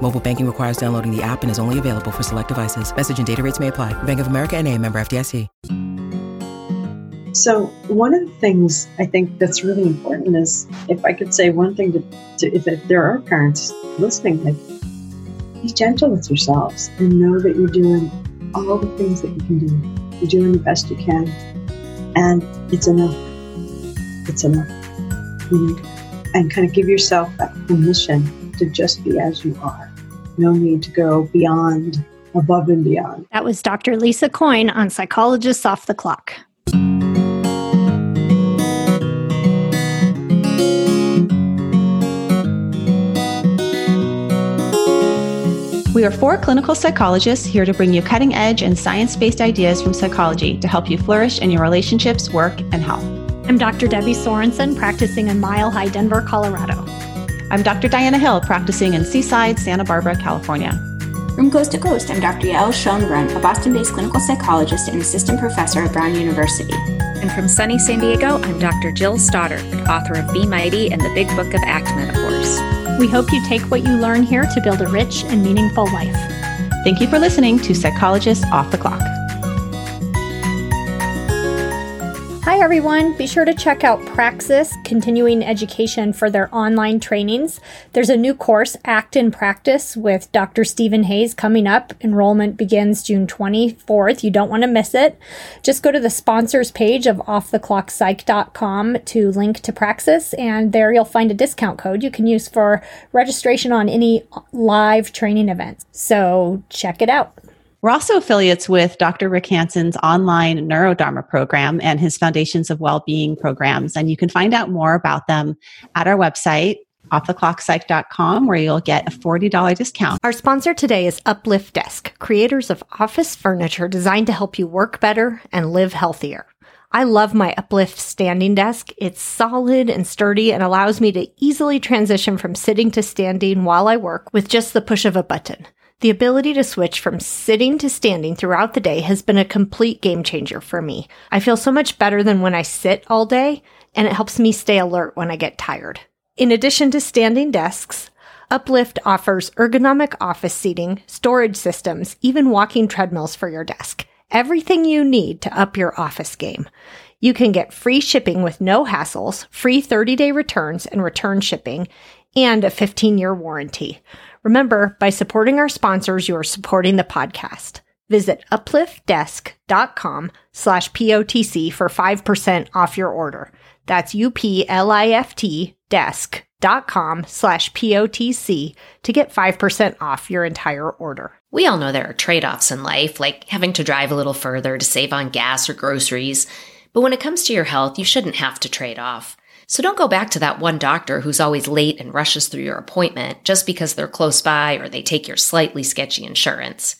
Mobile banking requires downloading the app and is only available for select devices. Message and data rates may apply. Bank of America and a member FDIC. So one of the things I think that's really important is if I could say one thing to, to if, if there are parents listening, like be gentle with yourselves and know that you're doing all the things that you can do. You're doing the best you can. And it's enough. It's enough. You and kind of give yourself that permission to just be as you are. No need to go beyond, above and beyond. That was Dr. Lisa Coyne on Psychologists Off the Clock. We are four clinical psychologists here to bring you cutting edge and science based ideas from psychology to help you flourish in your relationships, work, and health. I'm Dr. Debbie Sorensen, practicing in Mile High, Denver, Colorado. I'm Dr. Diana Hill, practicing in Seaside, Santa Barbara, California. From coast to coast, I'm Dr. Yael Schonbrun, a Boston based clinical psychologist and assistant professor at Brown University. And from sunny San Diego, I'm Dr. Jill Stoddard, author of Be Mighty and the Big Book of Act Metaphors. We hope you take what you learn here to build a rich and meaningful life. Thank you for listening to Psychologists Off the Clock. Hi, everyone. Be sure to check out Praxis Continuing Education for their online trainings. There's a new course, Act in Practice, with Dr. Stephen Hayes coming up. Enrollment begins June 24th. You don't want to miss it. Just go to the sponsors page of offtheclockpsych.com to link to Praxis, and there you'll find a discount code you can use for registration on any live training events. So check it out. We're also affiliates with Dr. Rick Hanson's online Neurodharma program and his Foundations of Wellbeing programs. And you can find out more about them at our website, offtheclockpsych.com, where you'll get a $40 discount. Our sponsor today is Uplift Desk, creators of office furniture designed to help you work better and live healthier. I love my Uplift standing desk. It's solid and sturdy and allows me to easily transition from sitting to standing while I work with just the push of a button. The ability to switch from sitting to standing throughout the day has been a complete game changer for me. I feel so much better than when I sit all day, and it helps me stay alert when I get tired. In addition to standing desks, Uplift offers ergonomic office seating, storage systems, even walking treadmills for your desk. Everything you need to up your office game. You can get free shipping with no hassles, free 30 day returns and return shipping, and a 15 year warranty. Remember, by supporting our sponsors, you are supporting the podcast. Visit upliftdesk.com slash POTC for 5% off your order. That's U-P-L-I-F-T desk.com slash POTC to get 5% off your entire order. We all know there are trade offs in life, like having to drive a little further to save on gas or groceries. But when it comes to your health, you shouldn't have to trade off. So don't go back to that one doctor who's always late and rushes through your appointment just because they're close by or they take your slightly sketchy insurance.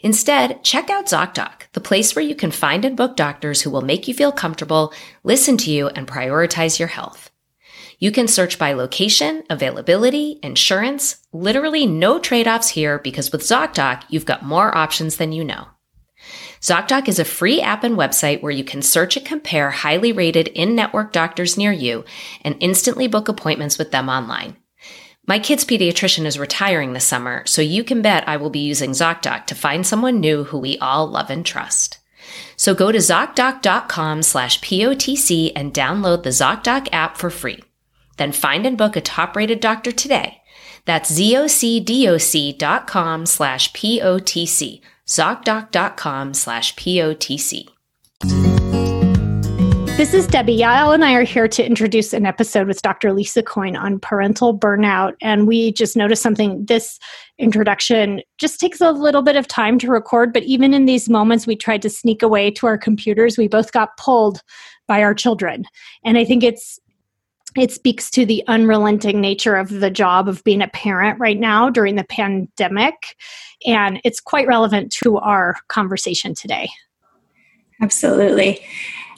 Instead, check out ZocDoc, the place where you can find and book doctors who will make you feel comfortable, listen to you, and prioritize your health. You can search by location, availability, insurance, literally no trade-offs here because with ZocDoc, you've got more options than you know. ZocDoc is a free app and website where you can search and compare highly rated in-network doctors near you and instantly book appointments with them online. My kid's pediatrician is retiring this summer, so you can bet I will be using ZocDoc to find someone new who we all love and trust. So go to ZocDoc.com slash POTC and download the ZocDoc app for free. Then find and book a top-rated doctor today. That's ZocDoc.com slash POTC ZocDoc.com slash POTC. This is Debbie. Yael and I are here to introduce an episode with Dr. Lisa Coyne on parental burnout. And we just noticed something. This introduction just takes a little bit of time to record, but even in these moments, we tried to sneak away to our computers. We both got pulled by our children. And I think it's it speaks to the unrelenting nature of the job of being a parent right now during the pandemic. And it's quite relevant to our conversation today. Absolutely.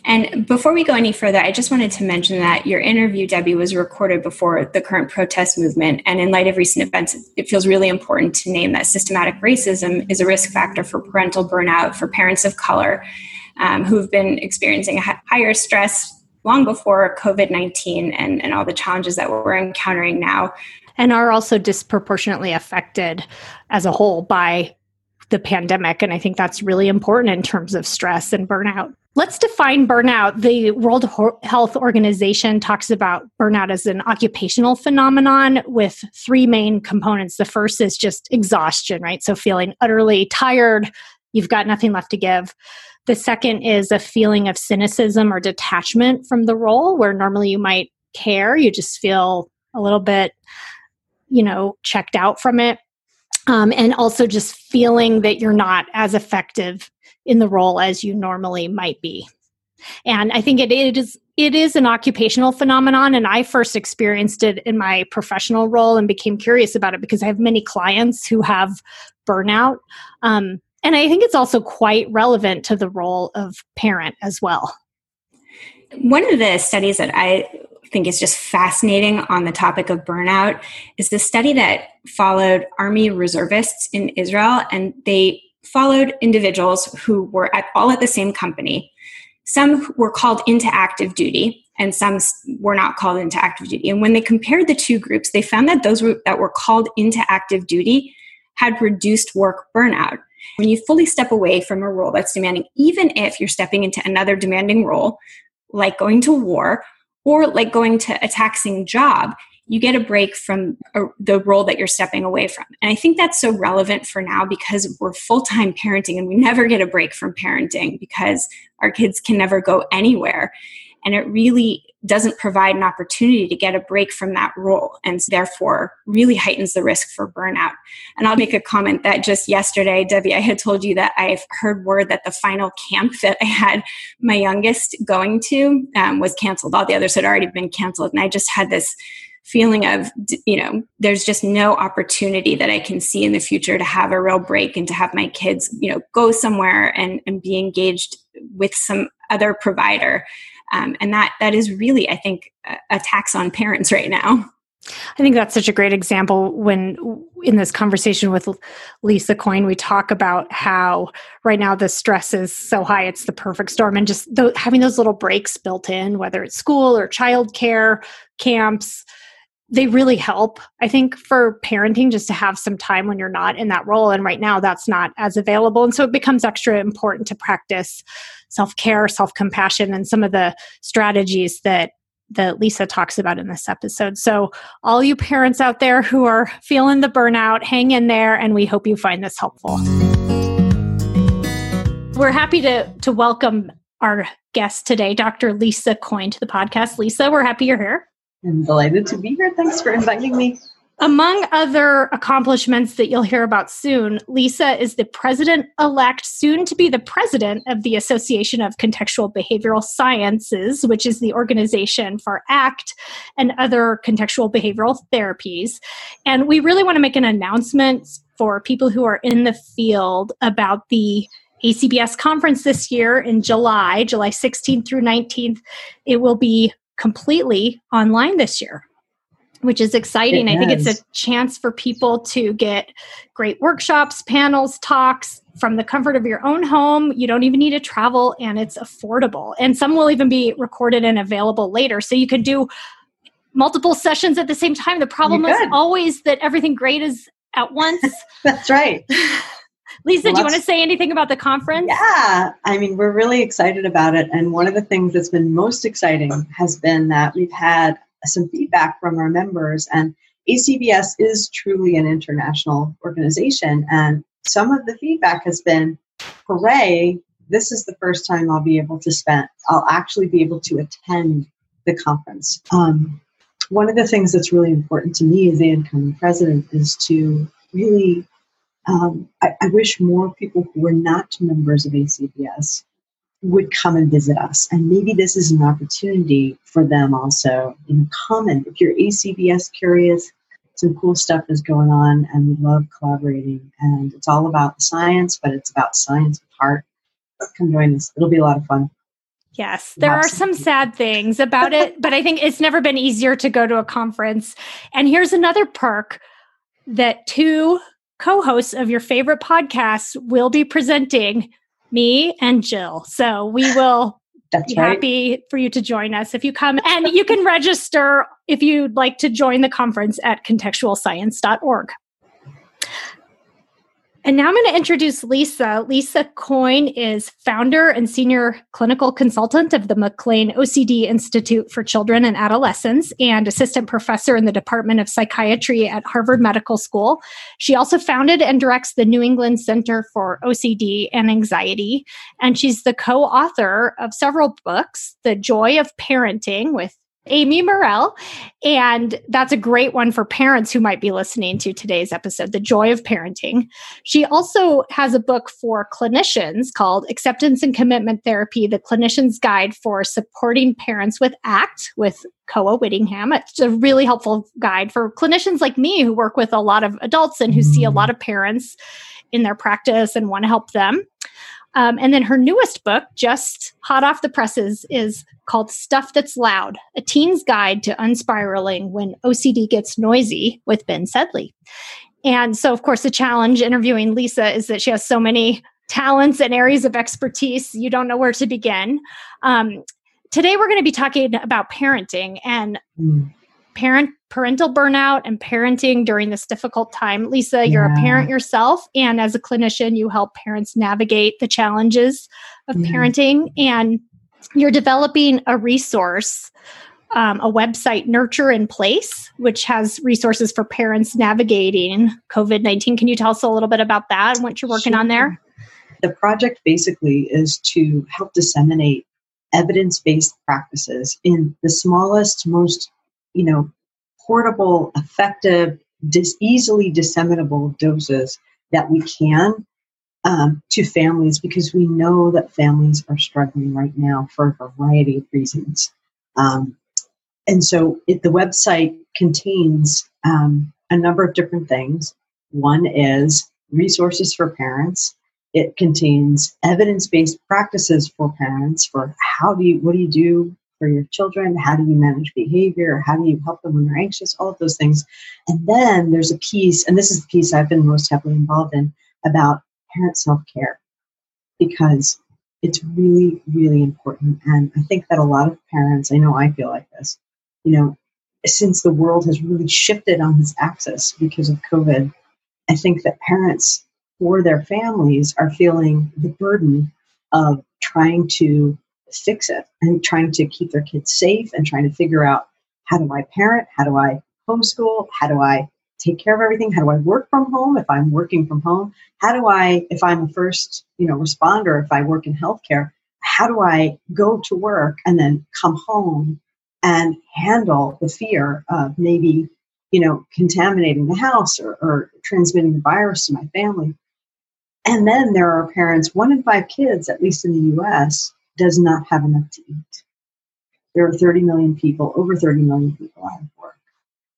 And before we go any further, I just wanted to mention that your interview, Debbie, was recorded before the current protest movement. And in light of recent events, it feels really important to name that systematic racism is a risk factor for parental burnout for parents of color um, who've been experiencing higher stress long before COVID 19 and, and all the challenges that we're encountering now. And are also disproportionately affected as a whole by the pandemic. And I think that's really important in terms of stress and burnout. Let's define burnout. The World Health Organization talks about burnout as an occupational phenomenon with three main components. The first is just exhaustion, right? So feeling utterly tired, you've got nothing left to give. The second is a feeling of cynicism or detachment from the role, where normally you might care, you just feel a little bit, you know, checked out from it. Um, and also just feeling that you're not as effective in the role as you normally might be. And I think it, it is it is an occupational phenomenon and I first experienced it in my professional role and became curious about it because I have many clients who have burnout. Um, and I think it's also quite relevant to the role of parent as well. One of the studies that I think is just fascinating on the topic of burnout is the study that followed Army reservists in Israel, and they followed individuals who were at, all at the same company. Some were called into active duty, and some were not called into active duty. And when they compared the two groups, they found that those that were called into active duty had reduced work burnout. When you fully step away from a role that's demanding, even if you're stepping into another demanding role, like going to war or like going to a taxing job, you get a break from a, the role that you're stepping away from. And I think that's so relevant for now because we're full time parenting and we never get a break from parenting because our kids can never go anywhere. And it really doesn't provide an opportunity to get a break from that role and therefore really heightens the risk for burnout. And I'll make a comment that just yesterday, Debbie, I had told you that I've heard word that the final camp that I had my youngest going to um, was canceled. All the others had already been canceled. And I just had this feeling of you know there's just no opportunity that i can see in the future to have a real break and to have my kids you know go somewhere and, and be engaged with some other provider um, and that that is really i think a, tax on parents right now I think that's such a great example when in this conversation with Lisa Coyne, we talk about how right now the stress is so high, it's the perfect storm. And just th- having those little breaks built in, whether it's school or childcare, camps, they really help. I think for parenting, just to have some time when you're not in that role. And right now, that's not as available. And so it becomes extra important to practice self care, self compassion, and some of the strategies that that Lisa talks about in this episode. So, all you parents out there who are feeling the burnout, hang in there, and we hope you find this helpful. We're happy to to welcome our guest today, Dr. Lisa Coyne, to the podcast. Lisa, we're happy you're here. I'm delighted to be here. Thanks for inviting me. Among other accomplishments that you'll hear about soon, Lisa is the president elect, soon to be the president of the Association of Contextual Behavioral Sciences, which is the organization for ACT and other contextual behavioral therapies. And we really want to make an announcement for people who are in the field about the ACBS conference this year in July, July 16th through 19th. It will be completely online this year which is exciting. I think it's a chance for people to get great workshops, panels, talks from the comfort of your own home. You don't even need to travel and it's affordable. And some will even be recorded and available later. So you can do multiple sessions at the same time. The problem is always that everything great is at once. That's right. Lisa, do you want to say anything about the conference? Yeah, I mean, we're really excited about it. And one of the things that's been most exciting has been that we've had some feedback from our members. And ACBS is truly an international organization. And some of the feedback has been hooray, this is the first time I'll be able to spend, I'll actually be able to attend the conference. Um, one of the things that's really important to me as the incoming president is to really, um, I, I wish more people who are not members of ACBS would come and visit us. And maybe this is an opportunity for them also. You know, come and if you're ACBS curious, some cool stuff is going on and we love collaborating. And it's all about science, but it's about science with heart. come join us. It'll be a lot of fun. Yes, there are some sad things about it, but I think it's never been easier to go to a conference. And here's another perk that two co hosts of your favorite podcasts will be presenting me and Jill. So we will That's be right. happy for you to join us if you come. And you can register if you'd like to join the conference at contextualscience.org. And now I'm going to introduce Lisa. Lisa Coyne is founder and senior clinical consultant of the McLean OCD Institute for Children and Adolescents and assistant professor in the Department of Psychiatry at Harvard Medical School. She also founded and directs the New England Center for OCD and Anxiety. And she's the co author of several books The Joy of Parenting with Amy Murrell. And that's a great one for parents who might be listening to today's episode, The Joy of Parenting. She also has a book for clinicians called Acceptance and Commitment Therapy, the clinician's guide for supporting parents with ACT with Koa Whittingham. It's a really helpful guide for clinicians like me who work with a lot of adults and who see a mm. lot of parents in their practice and want to help them. Um, and then her newest book, just hot off the presses, is called Stuff That's Loud A Teen's Guide to Unspiraling When OCD Gets Noisy with Ben Sedley. And so, of course, the challenge interviewing Lisa is that she has so many talents and areas of expertise, you don't know where to begin. Um, today, we're going to be talking about parenting and Mm. Parent parental burnout and parenting during this difficult time. Lisa, you're a parent yourself and as a clinician you help parents navigate the challenges of Mhm. parenting and you're developing a resource um, a website nurture in place which has resources for parents navigating covid-19 can you tell us a little bit about that and what you're working on there The project basically is to help disseminate evidence based practices in the smallest, most, you know, portable, effective, dis- easily disseminable doses that we can um, to families because we know that families are struggling right now for a variety of reasons. Um, and so it, the website contains um, a number of different things. One is resources for parents. It contains evidence-based practices for parents for how do you what do you do for your children? How do you manage behavior? How do you help them when they're anxious? All of those things. And then there's a piece, and this is the piece I've been most heavily involved in about parent self-care because it's really, really important. And I think that a lot of parents, I know I feel like this, you know, since the world has really shifted on this axis because of COVID, I think that parents or their families are feeling the burden of trying to fix it and trying to keep their kids safe and trying to figure out how do I parent? How do I homeschool? How do I take care of everything? How do I work from home if I'm working from home? How do I, if I'm a first, you know, responder, if I work in healthcare, how do I go to work and then come home and handle the fear of maybe, you know, contaminating the house or, or transmitting the virus to my family? And then there are parents, one in five kids, at least in the US, does not have enough to eat. There are 30 million people, over 30 million people out of work.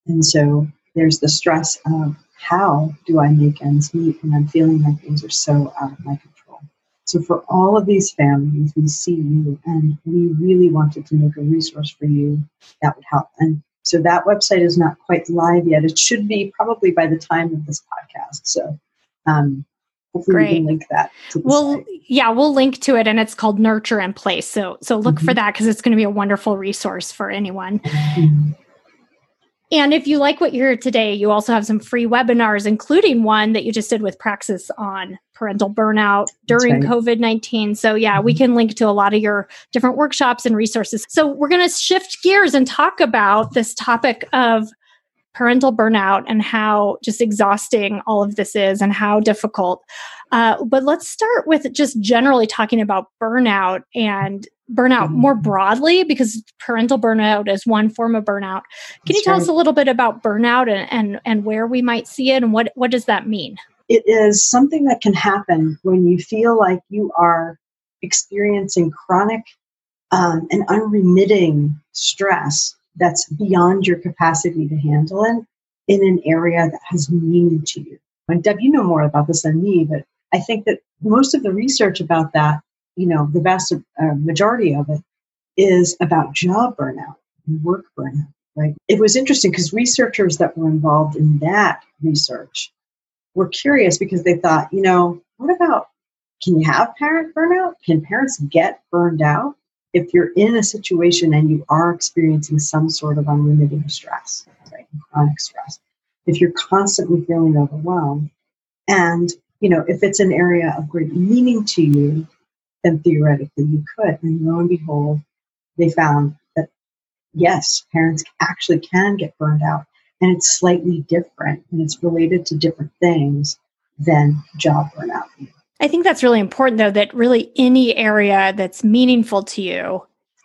And so there's the stress of how do I make ends meet when I'm feeling like things are so out of my control. So for all of these families, we see you and we really wanted to make a resource for you that would help. And so that website is not quite live yet. It should be probably by the time of this podcast. So um, we Great. can link that Well, site. yeah, we'll link to it and it's called Nurture in Place. So so look for Mhm. that because it's going to be a wonderful resource for anyone. Mhm. And if you like what you heard today, you also have some free webinars, including one that you just did with Praxis on parental burnout during right. COVID 19. So, yeah, we can link to a lot of your different workshops and resources. So, we're going to shift gears and talk about this topic of parental burnout and how just exhausting all of this is and how difficult. Uh, but let's start with just generally talking about burnout and burnout Mhm. more broadly because parental burnout is one form of burnout. Can you tell us a little bit about burnout and, and, and where we might see it and what, what does that mean? it is something that can happen when you feel like you are experiencing chronic um, and unremitting stress that's beyond your capacity to handle it in an area that has meaning to you. And Deb, you know more about this than me, but I think that most of the research about that you know, the vast uh, majority of it is about job burnout and work burnout, right? It was interesting because researchers that were involved in that research were curious because they thought, you know, what about can you have parent burnout? Can parents get burned out if you're in a situation and you are experiencing some sort of unlimited stress, right? Chronic stress. If you're constantly feeling overwhelmed, and you know, if it's an area of great meaning to you, then theoretically you could. And lo and behold, they found that yes, parents actually can get burned out, and it's slightly different, and it's related to different things than job burnout. I think that's really important, though, that really any area that's meaningful to you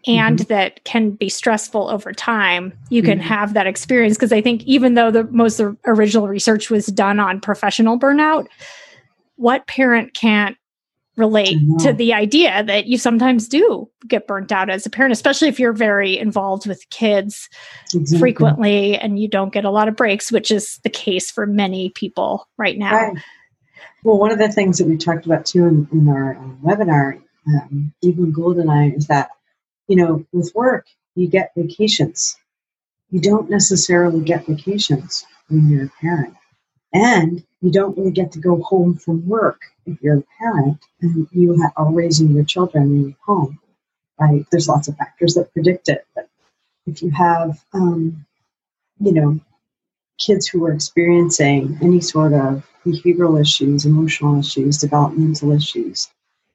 and mm-hmm. that can be stressful over time, you can mm-hmm. have that experience. Because I think even though the most original research was done on professional burnout, what parent can't relate to the idea that you sometimes do get burnt out as a parent, especially if you're very involved with kids exactly. frequently and you don't get a lot of breaks, which is the case for many people right now. Right. Well, one of the things that we talked about too in, in our uh, webinar, um, Evelyn Gould and I, is that, you know, with work, you get vacations. You don't necessarily get vacations when you're a parent. And you don't really get to go home from work if you're a parent and you are raising your children in your home, right? There's lots of factors that predict it. But if you have, um, you know, kids who are experiencing any sort of behavioral issues, emotional issues, developmental issues,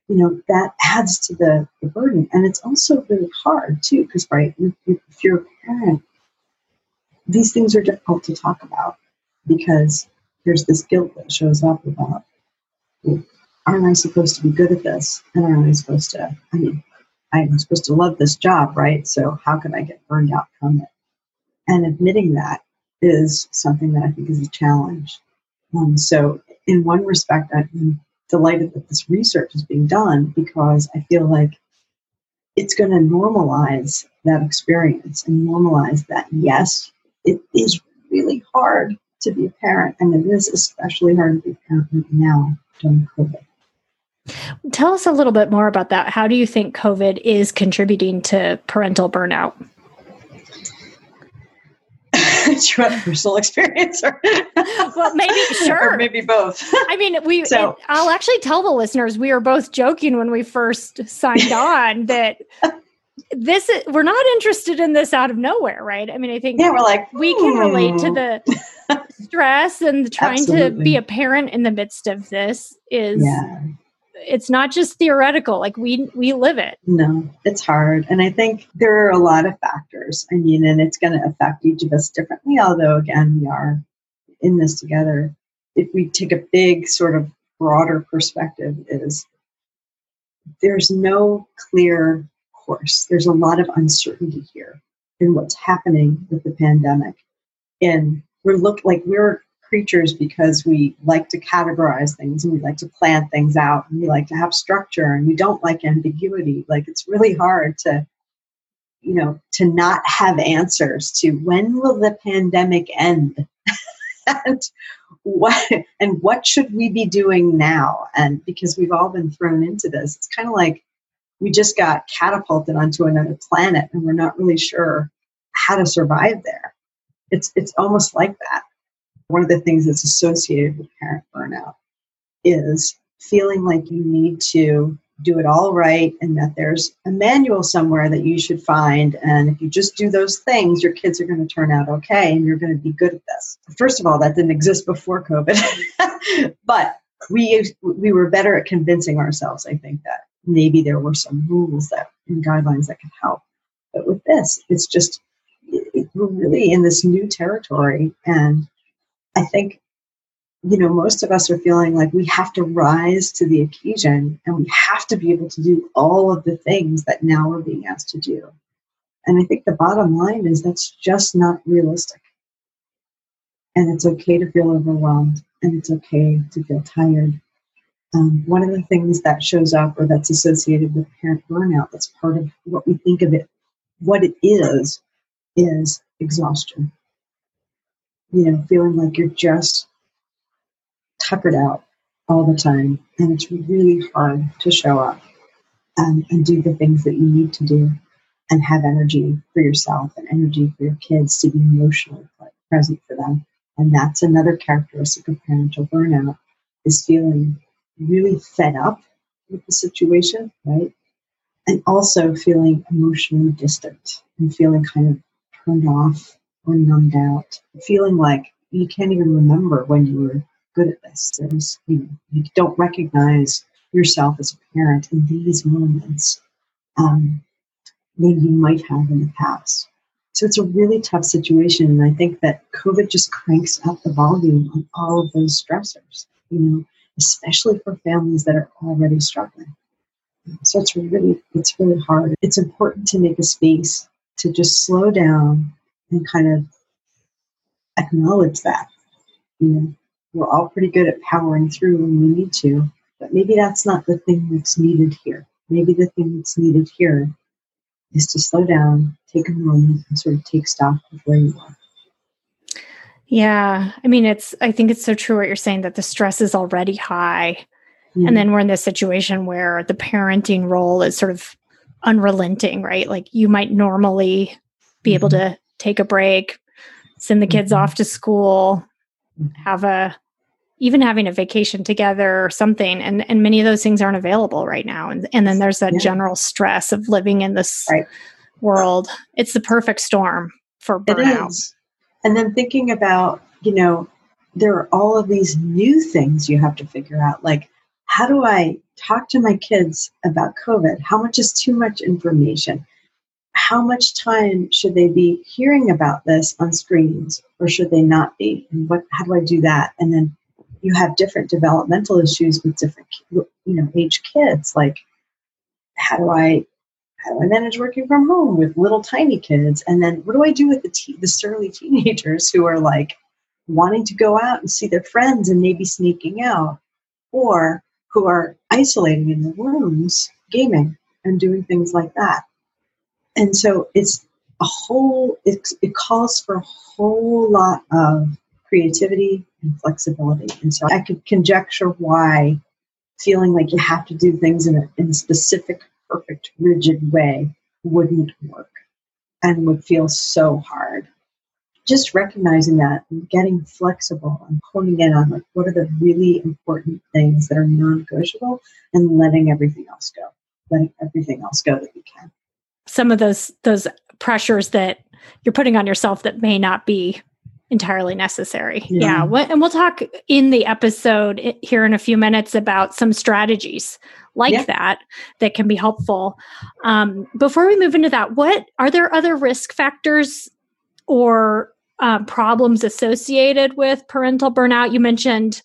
you know, that adds to the, the burden. And it's also really hard too, because, right, if you're a parent, these things are difficult to talk about because there's this guilt that shows up about, aren't I supposed to be good at this? And aren't I supposed to, I mean, I'm supposed to love this job, right? So how can I get burned out from it? And admitting that is something that I think is a challenge. Um, so, in one respect, I'm delighted that this research is being done because I feel like it's going to normalize that experience and normalize that, yes, it is really hard to be a parent, and it is especially hard to be a parent right now during COVID. Tell us a little bit more about that. How do you think COVID is contributing to parental burnout? want personal experience or well maybe sure. or maybe both. I mean we so, it, i'll actually tell the listeners we were both joking when we first signed on that this is, we're not interested in this out of nowhere right? I mean i think yeah we're like we can relate to the stress and trying Absolutely. to be a parent in the midst of this is yeah it's not just theoretical like we we live it. No it's hard and i think there are a lot of factors i mean and it's going to affect each of us differently although again we are in this together. If we take a big sort of broader perspective is there's no clear course. There's a lot of uncertainty here in what's happening with the pandemic. And we're look like we're creatures because we like to categorize things and we like to plan things out and we like to have structure and we don't like ambiguity. Like it's really hard to, you know, to not have answers to when will the pandemic end? and what and what should we be doing now? And because we've all been thrown into this, it's kind of like we just got catapulted onto another planet and we're not really sure how to survive there. It's it's almost like that one of the things that's associated with parent burnout is feeling like you need to do it all right and that there's a manual somewhere that you should find. And if you just do those things your kids are going to turn out okay and you're going to be good at this. First of all that didn't exist before covid but we we were better at convincing ourselves i think that maybe there were some rules that and guidelines that could help. But with this it's just we're really in this new territory and I think, you know, most of us are feeling like we have to rise to the occasion and we have to be able to do all of the things that now we're being asked to do. And I think the bottom line is that's just not realistic. And it's okay to feel overwhelmed and it's okay to feel tired. Um, one of the things that shows up or that's associated with parent burnout, that's part of what we think of it, what it is, is exhaustion you know, feeling like you're just tuckered out all the time and it's really hard to show up. um, and do the things that you need to do and have energy for yourself and energy for your kids to be emotionally present for them. And that's another characteristic of parental burnout is feeling really fed up with the situation, right? And also feeling emotionally distant and feeling kind of turned off or numbed out, feeling like you can't even remember when you were good at this. There's, you, you don't recognize yourself as a parent in these moments um, you might have in the past. So it's a really tough situation. And I think that COVID just cranks up the volume on all of those stressors, you know, especially for families that are already struggling. So it's really, it's really hard. It's important to make a space to just slow down and kind of acknowledge that. You know, we're all pretty good at powering through when we need to, but maybe that's not the thing that's needed here. Maybe the thing that's needed here is to slow down, take a moment, and sort of take stock of where you are. Yeah. I mean, it's, I think it's so true what you're saying that the stress is already high. Mm-hmm. And then we're in this situation where the parenting role is sort of unrelenting, right? Like you might normally be mm-hmm. able to take a break, send the kids mm-hmm. off to school, have a even having a vacation together or something. And and many of those things aren't available right now. And and then there's that yeah. general stress of living in this right. world. It's the perfect storm for burnout. and then thinking about you know there are all of these new things you have to figure out. Like how do i talk to my kids about covid? How much is too much information how much time should they be hearing about this on screens or should they not be? And what how do i do that? And then you have different developmental issues with different you know age kids like how do i how do i manage working from home with little tiny kids? And then what do i do with the te- the surly teenagers who are like wanting to go out and see their friends and maybe sneaking out or who are isolating in their rooms gaming and doing things like that and so it's a whole it, it calls for a whole lot of creativity and flexibility. And so I could conjecture why feeling like you have to do things in a, in a specific, perfect, rigid way wouldn't work and would feel so hard. Just recognizing that and getting flexible and honing in on like what are the really important things that are non-negotiable and letting everything else go. Letting everything else go that you can. Some of those those pressures that you're putting on yourself that may not be entirely necessary. Yeah. yeah. And we'll talk in the episode here in a few minutes about some strategies like yeah. that that can be helpful. Um, before we move into that, what are there other risk factors or uh, problems associated with parental burnout? You mentioned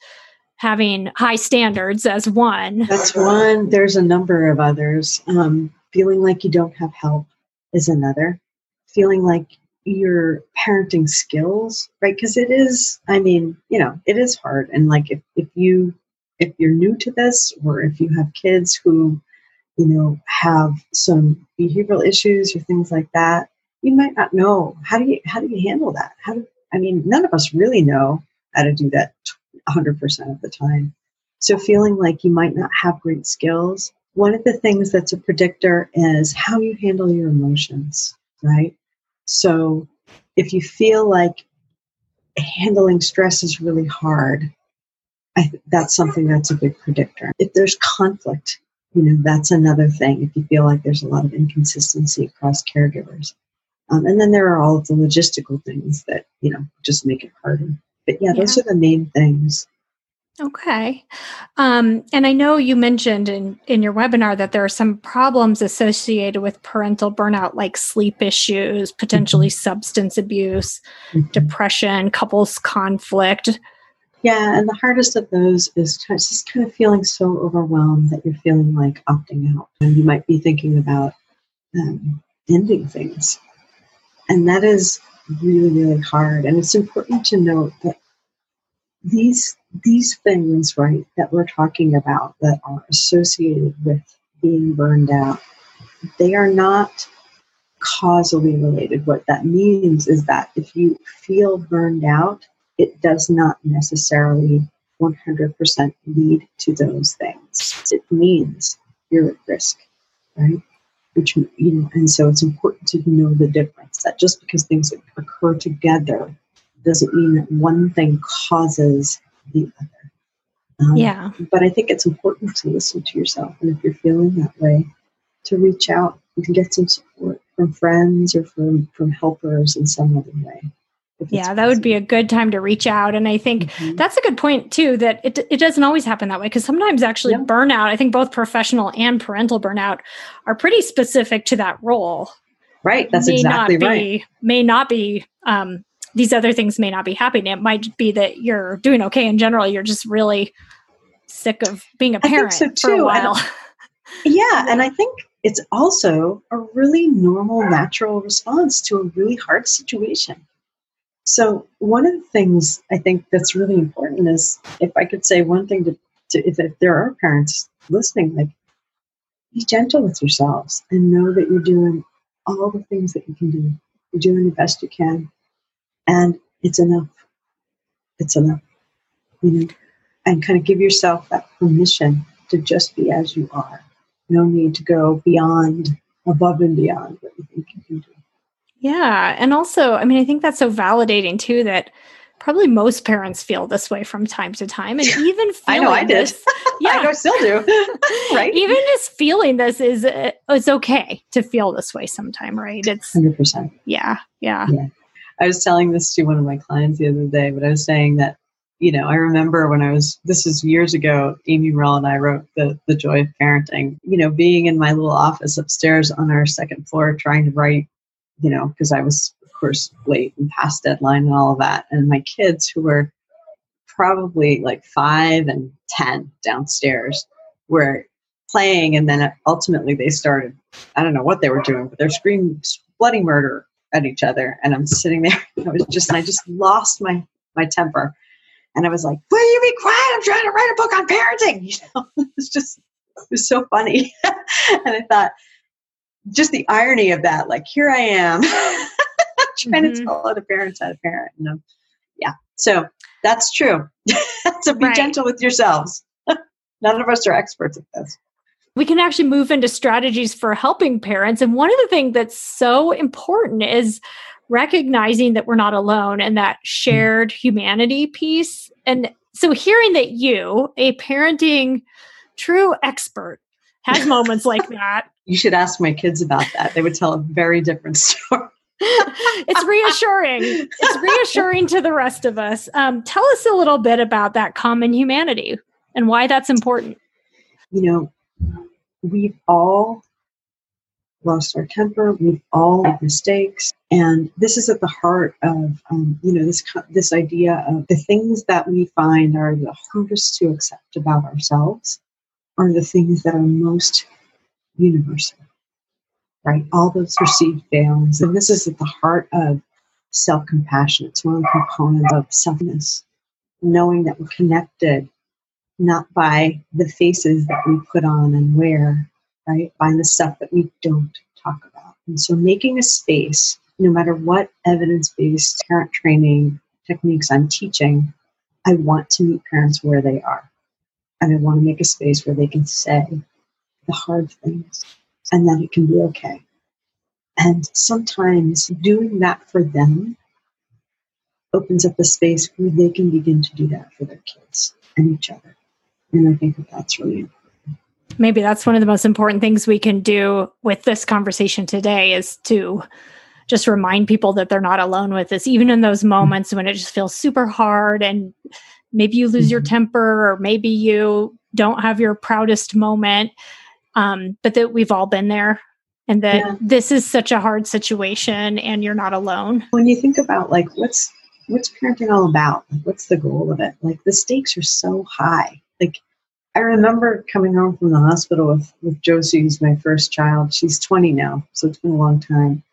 having high standards as one. That's one. There's a number of others. Um, feeling like you don't have help is another. Feeling like your parenting skills, right? Because it is, I mean, you know, it is hard. And like if, if you if you're new to this or if you have kids who, you know, have some behavioral issues or things like that, you might not know how do you how do you handle that? How do I mean, none of us really know how to do that 100% of the time. So feeling like you might not have great skills, one of the things that's a predictor is how you handle your emotions, right? So if you feel like handling stress is really hard, I th- that's something that's a big predictor. If there's conflict, you know, that's another thing. If you feel like there's a lot of inconsistency across caregivers. Um, and then there are all of the logistical things that, you know, just make it harder. But yeah, yeah. those are the main things. Okay. Um, and I know you mentioned in, in your webinar that there are some problems associated with parental burnout, like sleep issues, potentially mm-hmm. substance abuse, mm-hmm. depression, couples conflict. Yeah, and the hardest of those is just kind of feeling so overwhelmed that you're feeling like opting out. And you might be thinking about um, ending things. And that is really, really hard. And it's important to note that these these things, right, that we're talking about that are associated with being burned out, they are not causally related. What that means is that if you feel burned out, it does not necessarily 100% lead to those things. It means you're at risk. right? Which, you know, and so it's important to know the difference that just because things occur together doesn't mean that one thing causes the other. Um, yeah. But I think it's important to listen to yourself. And if you're feeling that way, to reach out and to get some support from friends or from, from helpers in some other way. Yeah, that would be a good time to reach out. And I think mm-hmm. that's a good point too, that it, it doesn't always happen that way. Because sometimes actually yeah. burnout, I think both professional and parental burnout are pretty specific to that role. Right. That's may exactly be, right. May not be um, these other things may not be happening. It might be that you're doing okay in general. You're just really sick of being a parent so for a while. And, yeah, and I think it's also a really normal, natural response to a really hard situation. So one of the things I think that's really important is if I could say one thing to, to if, if there are parents listening, like be gentle with yourselves and know that you're doing all the things that you can do. You're doing the best you can and it's enough. It's enough. You know, and kind of give yourself that permission to just be as you are. No need to go beyond, above and beyond what you think you can do. Yeah. And also, I mean, I think that's so validating too that probably most parents feel this way from time to time. And even I know I did. yeah, I know, still do. right. Even just feeling this is uh, it's okay to feel this way sometime, right? It's hundred percent. Yeah, yeah. Yeah. I was telling this to one of my clients the other day, but I was saying that, you know, I remember when I was, this is years ago, Amy Murrell and I wrote the, the Joy of Parenting, you know, being in my little office upstairs on our second floor trying to write, you know, because I was, of course, late and past deadline and all of that. And my kids who were probably like five and 10 downstairs were playing and then ultimately they started i don't know what they were doing but they're screaming bloody murder at each other and I'm sitting there I was just I just lost my my temper. And I was like will you be quiet? I'm trying to write a book on parenting. You know it's just it was so funny. And I thought just the irony of that like here I am trying mm-hmm. to tell other parents how to parent and um, yeah so that's true. So be right. gentle with yourselves. None of us are experts at this we can actually move into strategies for helping parents. And one of the things that's so important is recognizing that we're not alone and that shared humanity piece. And so hearing that you, a parenting true expert, has moments like that. You should ask my kids about that. They would tell a very different story. it's reassuring. It's reassuring to the rest of us. Um, tell us a little bit about that common humanity and why that's important. You know, we've all lost our temper. We've all made mistakes, and this is at the heart of um, you know this this idea of the things that we find are the hardest to accept about ourselves are the things that are most universal, right? All those perceived failings, and this is at the heart of self compassion. It's one of the components of selfness, knowing that we're connected not by the faces that we put on and wear, right? By the stuff that we don't talk about. And so making a space, no matter what evidence based parent training techniques I'm teaching, I want to meet parents where they are. And I want to make a space where they can say the hard things and that it can be okay. And sometimes doing that for them opens up a space where they can begin to do that for their kids and each other. And I think that that's really important. Maybe that's one of the most important things we can do with this conversation today is to just remind people that they're not alone with this, even in those mm-hmm. moments mm-hmm. when it just feels super hard and maybe you lose mm-hmm. your temper or maybe you don't have your proudest moment. Um, but that we've all been there and that yeah. this is such a hard situation and you're not alone. When you think about like what's what's parenting all about? What's the goal of it? Like the stakes are so high like I remember coming home from the hospital with, with Josie, who's my first child. She's 20 now, so it's been a long time.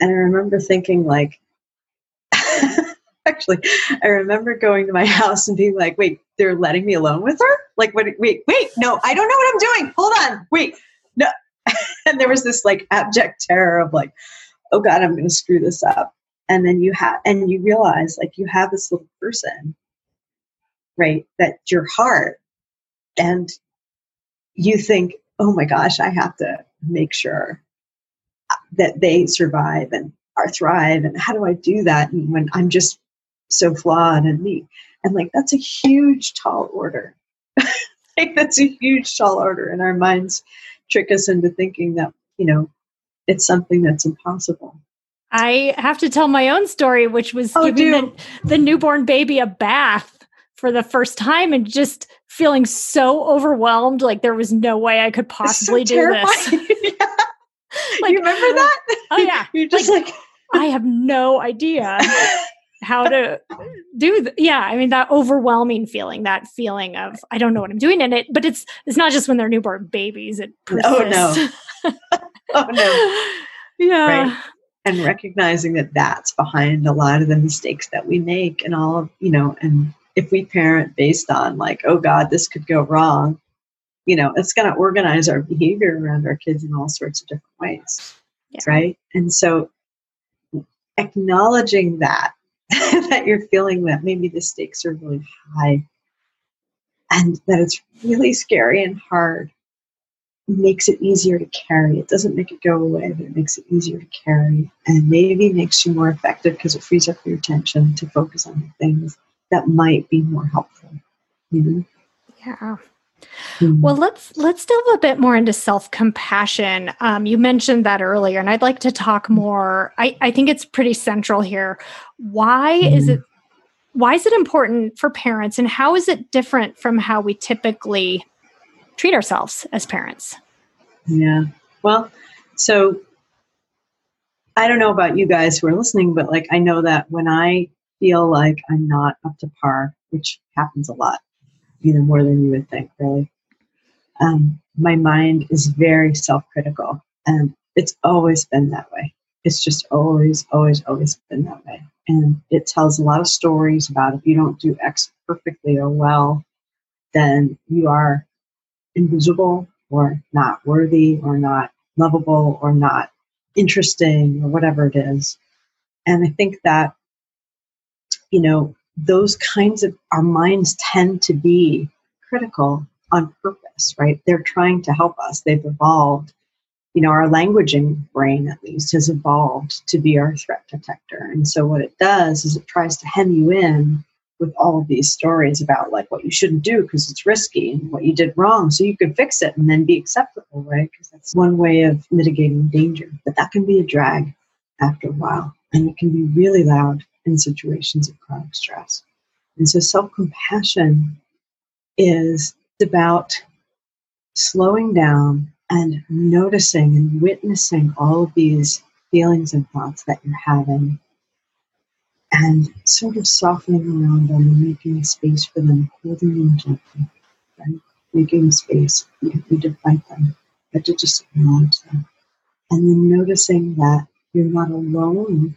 And I remember thinking, like, actually, I remember going to my house and being like, wait, they're letting me alone with her? Like, what, wait, wait, no, I don't know what I'm doing. Hold on, wait, no. and there was this like abject terror of like, oh God, I'm going to screw this up. And then you have, and you realize like you have this little person right? That's your heart. And you think, oh my gosh, I have to make sure that they survive and are thrive and how do I do that and when I'm just so flawed and me and like that's a huge tall order like that's a huge tall order and our minds trick us into thinking that you know it's something that's impossible I have to tell my own story, which was Oh, giving the, the newborn baby a bath for the first time and just feeling so overwhelmed. Like there was no way I could It's so possibly do this. Yeah. Like, you remember uh, that Oh, yeah. you're just like, I have no idea how to do th- yeah i mean that overwhelming feeling that feeling of i don't know what i'm doing in it but it's it's not just when they're newborn babies it Oh, no. oh no yeah Right. and recognizing that that's behind a lot of the mistakes that we make and all of you know and if we parent based on like oh god this could go wrong you know it's going to organize our behavior around our kids in all sorts of different ways Yeah. right and so acknowledging that that you're feeling that maybe the stakes are really high and that it's really scary and hard makes it easier to carry. It doesn't make it go away, but it makes it easier to carry. And maybe makes you more effective because it frees up your attention to focus on the things that might be more helpful. You know? yeah Mm. well let's let's delve a bit more into self-compassion um, you mentioned that earlier and i'd like to talk more i, I think it's pretty central here why is Mhm. it why is it important for parents and how is it different from how we typically treat ourselves as parents Yeah. Well, so I don't know about you guys who are listening, but like I know that when I feel like I'm not up to par, which happens a lot, even more than you would think, really, um, my mind is very self critical. And it's always been that way. It's just always, always, always been that way. And it tells a lot of stories about if you don't do X perfectly or well, then you are invisible or not worthy or not lovable or not interesting or whatever it is. And I think that, you know, those kinds of, our minds tend to be critical on purpose, right? They're trying to help us. They've evolved. You know, our languaging brain, at least, has evolved to be our threat detector. And so what it does is it tries to hem you in with all of these stories about like what you shouldn't do because it's risky and what you did wrong so you can fix it and then be acceptable right because that's one way of mitigating danger but that can be a drag after a while and it can be really loud in situations of chronic stress and so self-compassion is about slowing down and noticing and witnessing all of these feelings and thoughts that you're having and sort of softening around them and making space for them, holding them gently, right? Making space. You don't need to fight them, but to just acknowledge them. And then noticing that you're not alone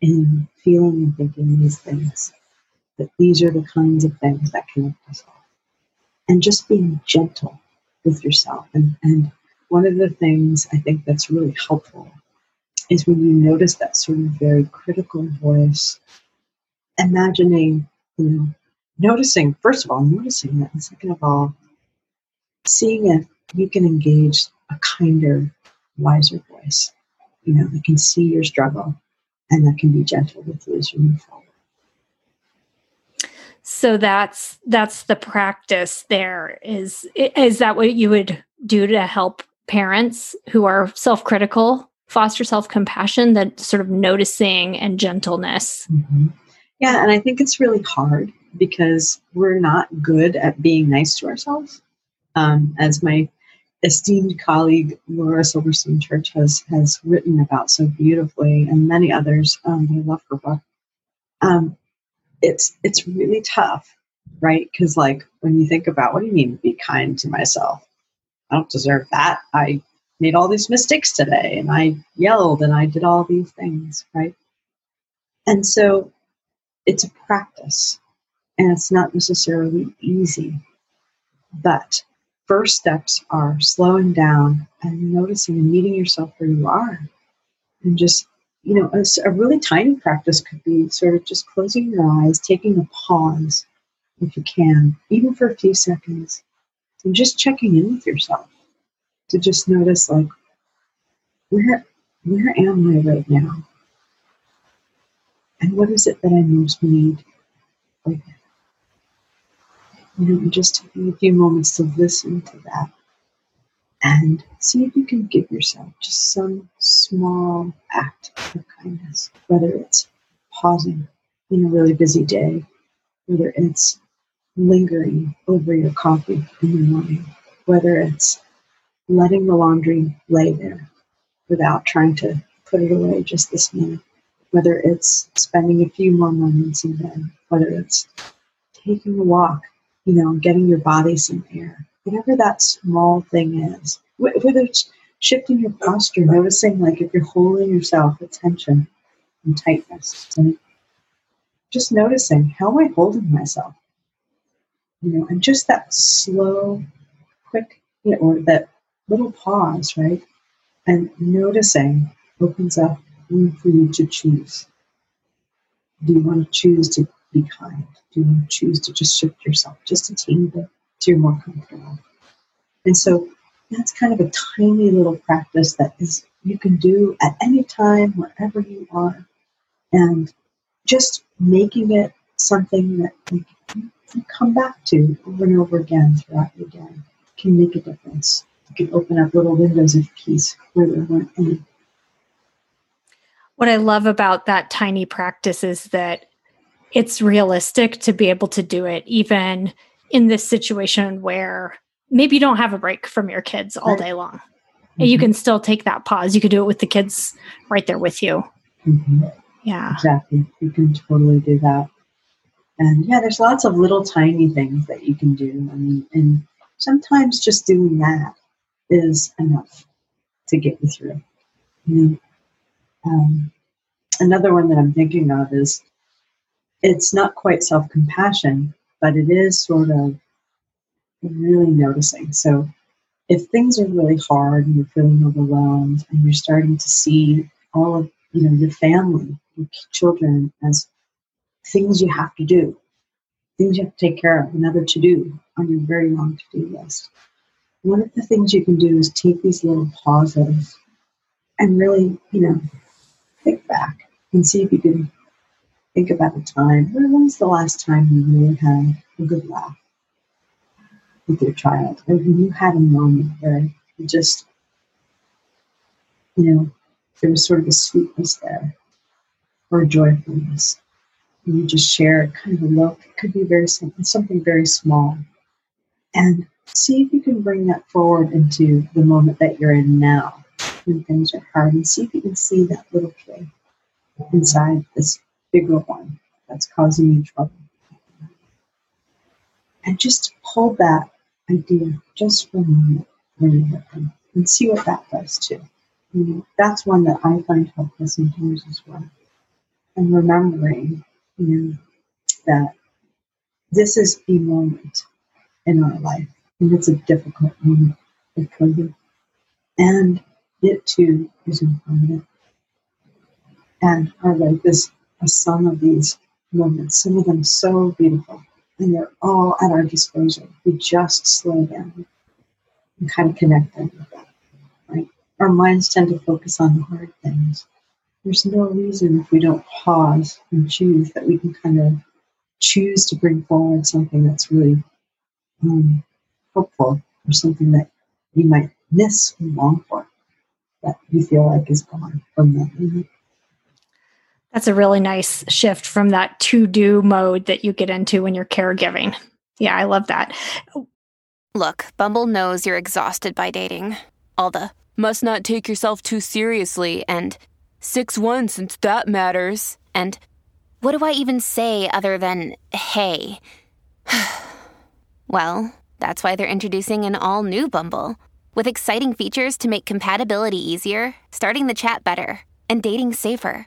in feeling and thinking these things, that these are the kinds of things that connect us all. And just being gentle with yourself. And, and one of the things I think that's really helpful is when you notice that sort of very critical voice, imagining, you know, noticing, first of all, noticing that, and second of all, seeing if you can engage a kinder, wiser voice, you know, that can see your struggle and that can be gentle with you as you move forward. so that's that's the practice there is is that what you would do to help parents who are self-critical foster self-compassion that sort of noticing and gentleness Mhm. Yeah, and I think it's really hard because we're not good at being nice to ourselves. Um, as my esteemed colleague Laura Silberstein-Tirch has has written about so beautifully, and many others. Um, I love her book. Um, it's it's really tough, right? Because like when you think about what do you mean be kind to myself? I don't deserve that. I made all these mistakes today, and I yelled, and I did all these things, right? And so it's a practice and it's not necessarily easy. But first steps are slowing down and noticing and meeting yourself where you are. And just, you know, a really tiny practice could be sort of just closing your eyes, taking a pause if you can, even for a few seconds, and just checking in with yourself. to just notice like where where am I right now? And what is it that I most need right now? You know, just taking a few moments to listen to that and see if you can give yourself just some small act of kindness, whether it's pausing in a really busy day, whether it's lingering over your coffee in the morning, whether it's letting the laundry lay there without trying to put it away just this minute, whether it's spending a few more moments in bed, whether it's taking a walk, you know, getting your body some air, whatever that small thing is, whether it's shifting your posture, noticing like if you're holding yourself with tension and tightness, and just noticing how am I holding myself, you know, and just that slow, quick, you know, or that little pause, right, and noticing opens up room for you to choose. Do you want to choose to be kind? Do choose to just shift yourself just a teeny bit so you're more comfortable? And so that's kind of a tiny little practice that is you can do at any time, wherever you are, and just making it something that you come back to over and over again throughout your day can make a difference. You can open up little windows of peace where there weren't any. What I love about that tiny practice is that it's realistic to be able to do it even in this situation where maybe you don't have a break from your kids all day long. Mm-hmm. And you can still take that pause. You could do it with the kids right there with you. Mm-hmm. Yeah. Exactly. You can totally do that. And yeah, there's lots of little tiny things that you can do. I mean, and sometimes just doing that is enough to get you through. Mm-hmm. Um, another one that I'm thinking of is it's not quite self compassion, but it is sort of really noticing. So if things are really hard and you're feeling overwhelmed and you're starting to see all of you know your family, your children as things you have to do, things you have to take care of, another to do on your very long to do list. One of the things you can do is take these little pauses and really, you know, think back and see if you can think about a time. When was the last time you really had a good laugh? with your child, or you had a moment where you just, you know, there was sort of a sweetness there, or a joyfulness. And you just share kind of a look. It could be very simple, something very small. And see if you can bring that forward into the moment that you're in now when things are hard and see if you can see that little kid inside this bigger one that's causing you trouble. And just hold that idea just for a moment when you're with them and see what that does too. You know, that's one that I find helpful sometimes as well. And remembering, you know, that this is a moment in our life, and it's a difficult moment for COVID. And it too is impermanent. And our life is a sum of these moments, some of them so beautiful, and they're all at our disposal. We just slow down and kind of connect them with that. Right? Our minds tend to focus on the hard things. There's no reason if we don't pause and choose that we can kind of choose to bring forward something that's really um, hopeful or something that you might miss and long for that you feel like is gone from that moment. That's a really nice shift from that to do mode that you get into when you're caregiving. Yeah, I love that. Look, Bumble knows you're exhausted by dating. All the must not take yourself too seriously and 6 1 since that matters. And what do I even say other than hey? well, that's why they're introducing an all new Bumble with exciting features to make compatibility easier, starting the chat better, and dating safer.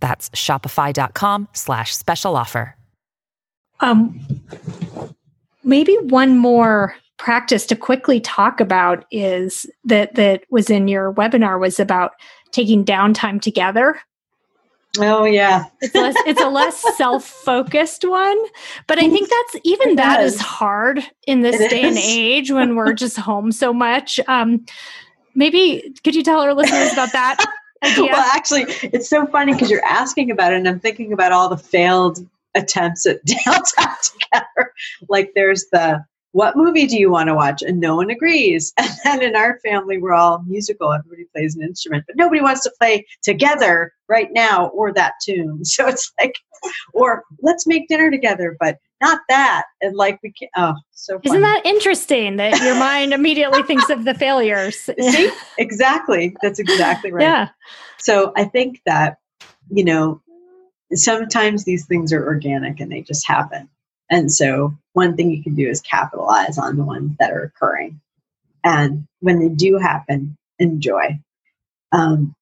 That's shopify.com slash special offer. Um, maybe one more practice to quickly talk about is that that was in your webinar was about taking downtime together Oh yeah. it's less it's a less self-focused one but i think that's even It that is is. hard in this It day and age when we're just home so much um maybe could you tell our listeners about that idea Well, actually, it's so funny because you're asking about it, and I'm thinking about all the failed attempts at downtime together. Like, there's the what movie do you want to watch? And no one agrees. And then in our family, we're all musical. Everybody plays an instrument, but nobody wants to play together right now or that tune. So it's like, or let's make dinner together, but not that. And like, we can't, oh, so funny. isn't that interesting that your mind immediately thinks of the failures See? exactly. That's exactly right. yeah So I think that, you know, sometimes these things are organic and they just happen. And so one thing you can do is capitalize on the ones that are occurring. And when they do happen, enjoy. Um,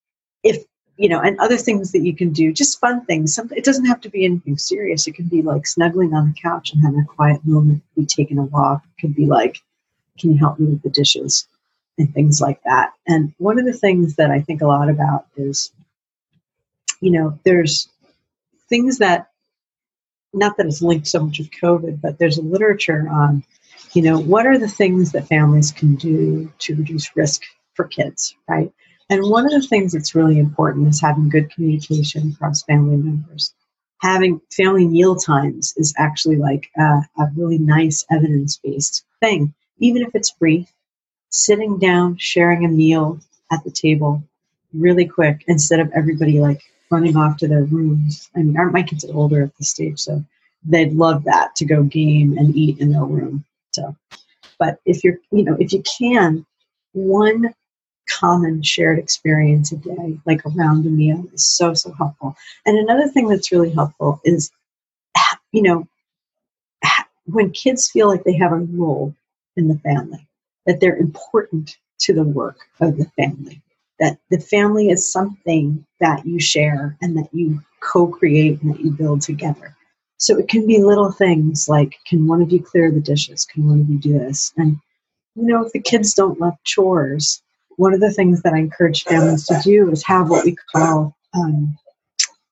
if, you know, and other things that you can do, just fun things. Some, it doesn't have to be anything serious. It can be like snuggling on the couch and having a quiet moment, be taking a walk. It could be like, can you help me with the dishes? And things like that. And one of the things that I think a lot about is you know, there's things that, not that it's linked so much with COVID, but there's a literature on, you know, what are the things that families can do to reduce risk for kids, right? And one of the things that's really important is having good communication across family members. Having family meal times is actually like a, a really nice evidence based thing, even if it's brief. Sitting down, sharing a meal at the table really quick instead of everybody like running off to their rooms. I mean, aren't my kids older at this stage, so they'd love that to go game and eat in their room. So, but if you're, you know, if you can, one common shared experience a day, like around a meal, is so so helpful. And another thing that's really helpful is, you know, when kids feel like they have a role in the family, that they're important to the work of the family that the family is something that you share and that you co-create and that you build together. So it can be little things like, can one of you clear the dishes? Can one of you do this? And you know, if the kids don't love chores, one of the things that I encourage families to do is have what we call, um,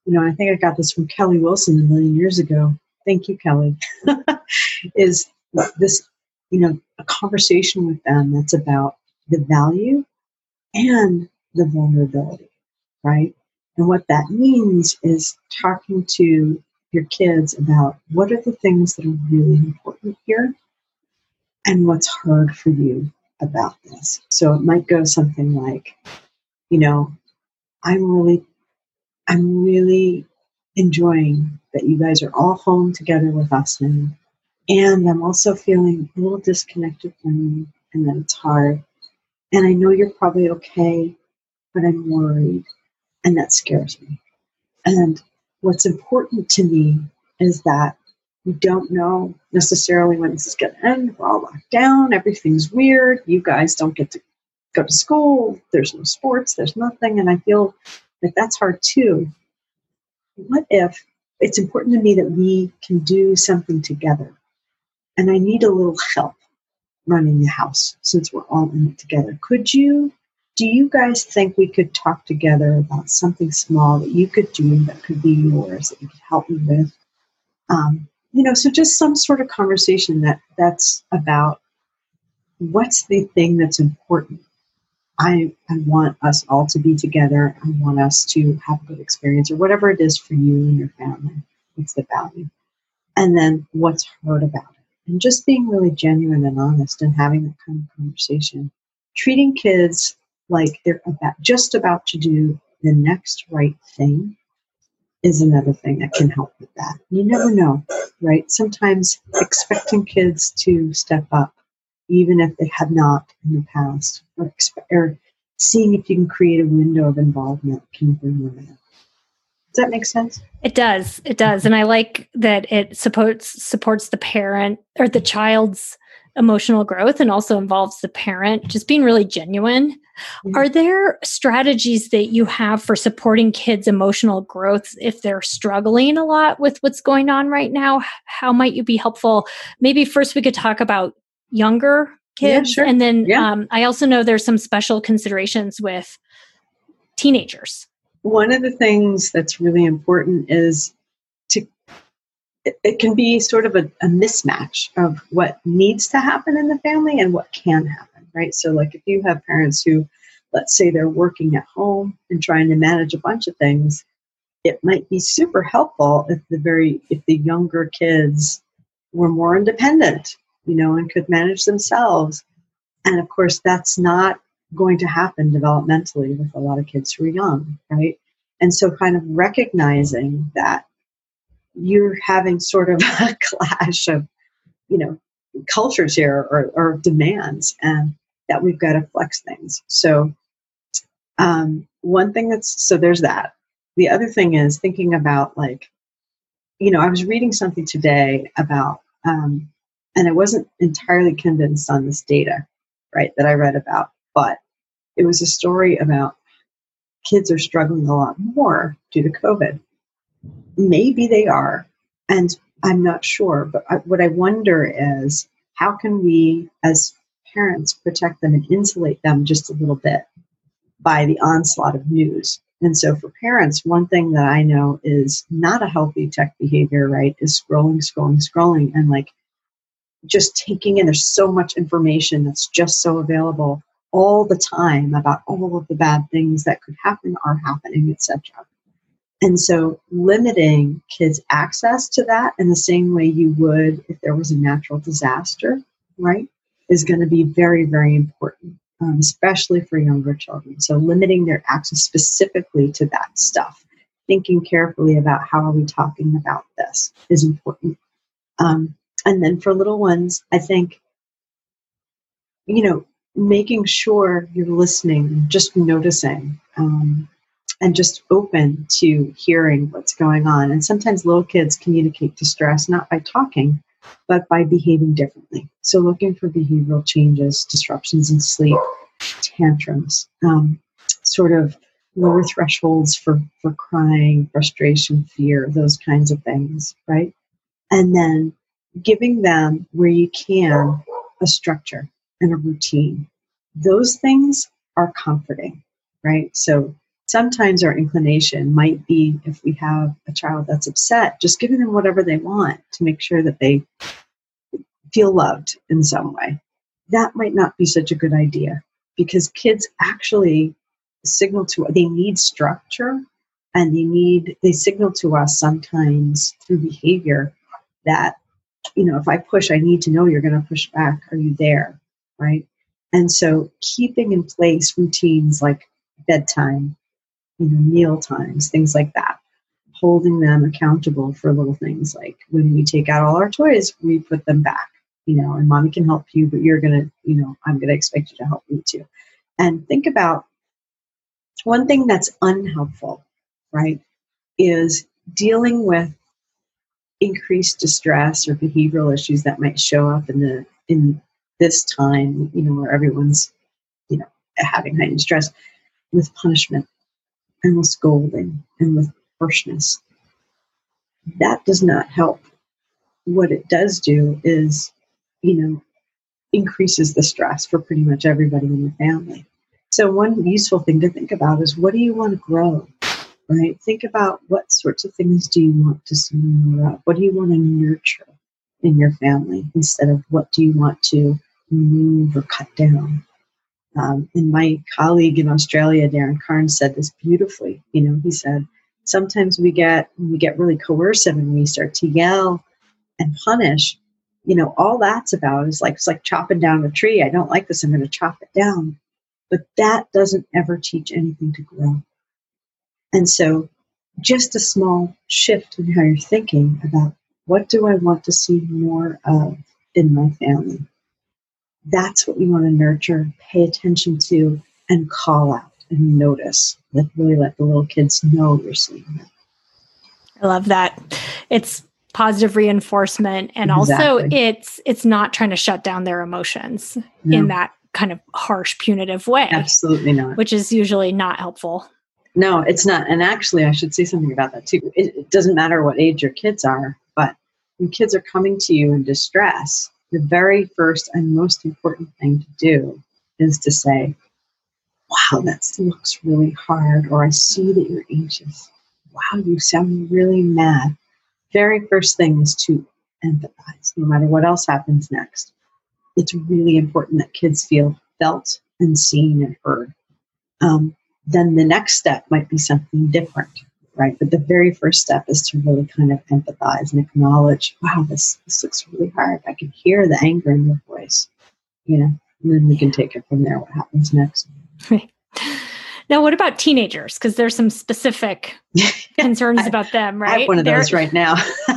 you know, I think I got this from Kelly Wilson a million years ago. Thank you, Kelly. is this, you know, a conversation with them that's about the value and the vulnerability, right? And what that means is talking to your kids about what are the things that are really important here and what's hard for you about this. So it might go something like, you know, I'm really, I'm really enjoying that you guys are all home together with us now. And I'm also feeling a little disconnected from you and that it's hard. And I know you're probably okay, but I'm worried, and that scares me. And what's important to me is that we don't know necessarily when this is going to end. We're all locked down, everything's weird. You guys don't get to go to school, there's no sports, there's nothing, and I feel like that's hard too. What if it's important to me that we can do something together? And I need a little help running the house since we're all in it together. Could you do you guys think we could talk together about something small that you could do that could be yours that you could help me with? Um, you know, so just some sort of conversation that that's about what's the thing that's important. I, I want us all to be together. I want us to have a good experience or whatever it is for you and your family. What's the value? And then what's hard about it? And just being really genuine and honest and having that kind of conversation. Treating kids like they're about just about to do the next right thing is another thing that can help with that. You never know, right? Sometimes expecting kids to step up, even if they have not in the past, or, expe- or seeing if you can create a window of involvement can bring them in. Does that make sense? It does. It does. And I like that it supports supports the parent or the child's emotional growth and also involves the parent just being really genuine. Mm-hmm. Are there strategies that you have for supporting kids' emotional growth if they're struggling a lot with what's going on right now? How might you be helpful? Maybe first we could talk about younger kids. Yeah, sure. And then yeah. um, I also know there's some special considerations with teenagers. One of the things that's really important is to, it, it can be sort of a, a mismatch of what needs to happen in the family and what can happen, right? So, like if you have parents who, let's say, they're working at home and trying to manage a bunch of things, it might be super helpful if the very if the younger kids were more independent you know, and could manage themselves. And of course, that's not going to happen developmentally with a lot of kids who are young, right? And so, kind of recognizing that you're having sort of a clash of, you know, cultures here or, or demands, and that we've got to flex things. So, um, one thing that's so there's that. The other thing is thinking about like, you know, I was reading something today about um, and I wasn't entirely convinced on this data, right, that I read about, but it was a story about kids are struggling a lot more due to COVID. Maybe they are, and I'm not sure, but I, what I wonder is how can we, as parents, protect them and insulate them just a little bit by the onslaught of news? And so, for parents, one thing that I know is not a healthy tech behavior, right, is scrolling, scrolling, scrolling, and like just taking in. There's so much information that's just so available all the time about all of the bad things that could happen, are happening, etc. And so limiting kids' access to that in the same way you would if there was a natural disaster, right, is going to be very, very important, um, especially for younger children. So limiting their access specifically to that stuff, thinking carefully about how are we talking about this is important. Um, and then for little ones, I think, you know, making sure you're listening, just noticing, um, and just open to hearing what's going on. And sometimes little kids communicate distress not by talking, but by behaving differently. So, looking for behavioral changes, disruptions in sleep, tantrums, um, sort of lower thresholds for, for crying, frustration, fear, those kinds of things, right? And then giving them where you can a structure and a routine. Those things are comforting, right? So sometimes our inclination might be if we have a child that's upset, just giving them whatever they want to make sure that they feel loved in some way. That might not be such a good idea because kids actually signal to they need structure and they need they signal to us sometimes through behavior that you know, if I push, I need to know you're going to push back. Are you there? Right. And so keeping in place routines like bedtime, you know, meal times, things like that, holding them accountable for little things like when we take out all our toys, we put them back, you know, and mommy can help you, but you're to, you know, I'm to expect you to help me too. And think about one thing that's unhelpful, right, is dealing with increased distress or behavioral issues that might show up in the in this time, you know, where everyone's, you know, having heightened stress with punishment and with scolding and with harshness. That does not help. What it does do is, you know, increases the stress for pretty much everybody in the family. So one useful thing to think about is what do you want to grow? right? Think about what sorts of things do you want to see more of? What do you want to nurture in your family instead of what do you want to remove or cut down? Um, and my colleague in Australia, Darren Carnes, said this beautifully. You know, he said, sometimes we get we get really coercive and we start to yell and punish. You know, all that's about is like it's like chopping down a tree. I don't like this. I'm going to chop it down. But that doesn't ever teach anything to grow. And so, just a small shift in how you're thinking about what do I want to see more of in my family. That's what you want to nurture, pay attention to, and call out and notice. Like really let the little kids know you're seeing them. I love that. It's positive reinforcement and Exactly. also it's it's not trying to shut down their emotions No. in that kind of harsh punitive way, Absolutely not. which is usually not helpful. No, it's not. And actually, I should say something about that too. It, it doesn't matter what age your kids are, but when kids are coming to you in distress, the very first and most important thing to do is to say, Wow, that looks really hard, or I see that you're anxious. Wow, you sound really mad. Very first thing is to empathize, no matter what else happens next. It's really important that kids feel felt and seen and heard. Um, then the next step might be something different, right? But the very first step is to really kind of empathize and acknowledge, wow, this, this looks really hard. I can hear the anger in your voice, you know, and then we can take it from there, what happens next. Now, what about teenagers? Because there's some specific concerns I- about them, I right? have one of They're- those right now.